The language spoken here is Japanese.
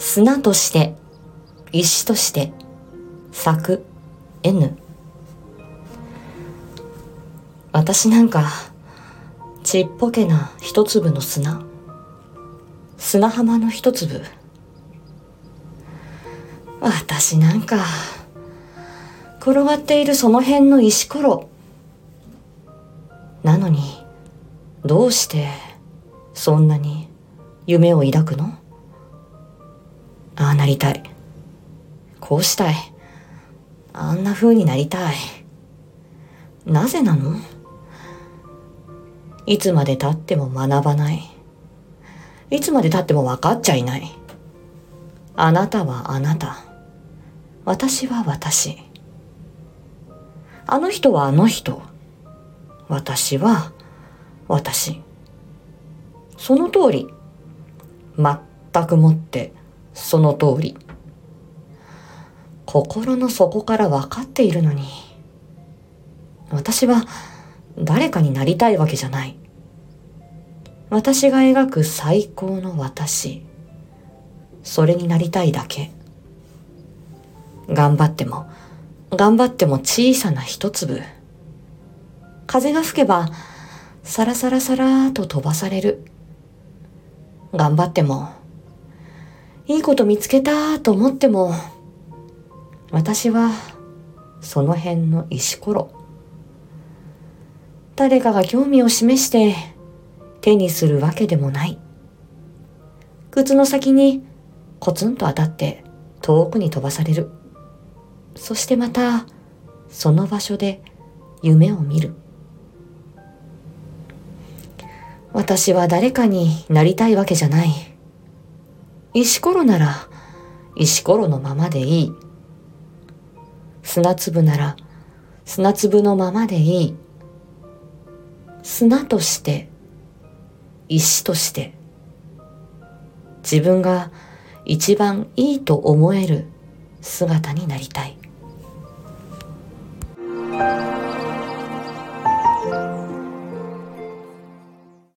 砂として、石として、咲く N。私なんか、ちっぽけな一粒の砂。砂浜の一粒。私なんか、転がっているその辺の石ころ。なのに、どうして、そんなに夢を抱くの？ああなりたい。こうしたい。あんな風になりたい。なぜなの？いつまで経っても学ばない。いつまで経っても分かっちゃいない。あなたはあなた。私は私。あの人はあの人。私は私。その通り。全くもってその通り。心の底から分かっているのに。私は誰かになりたいわけじゃない。私が描く最高の私。それになりたいだけ。頑張っても、頑張っても小さな一粒。風が吹けば、サラサラサラと飛ばされる。頑張っても、いいこと見つけたと思っても、私は、その辺の石ころ。誰かが興味を示して手にするわけでもない。靴の先にコツンと当たって遠くに飛ばされる。そしてまたその場所で夢を見る。私は誰かになりたいわけじゃない。石ころなら石ころのままでいい。砂粒なら砂粒のままでいい。砂として石として自分が一番いいと思える姿になりたい。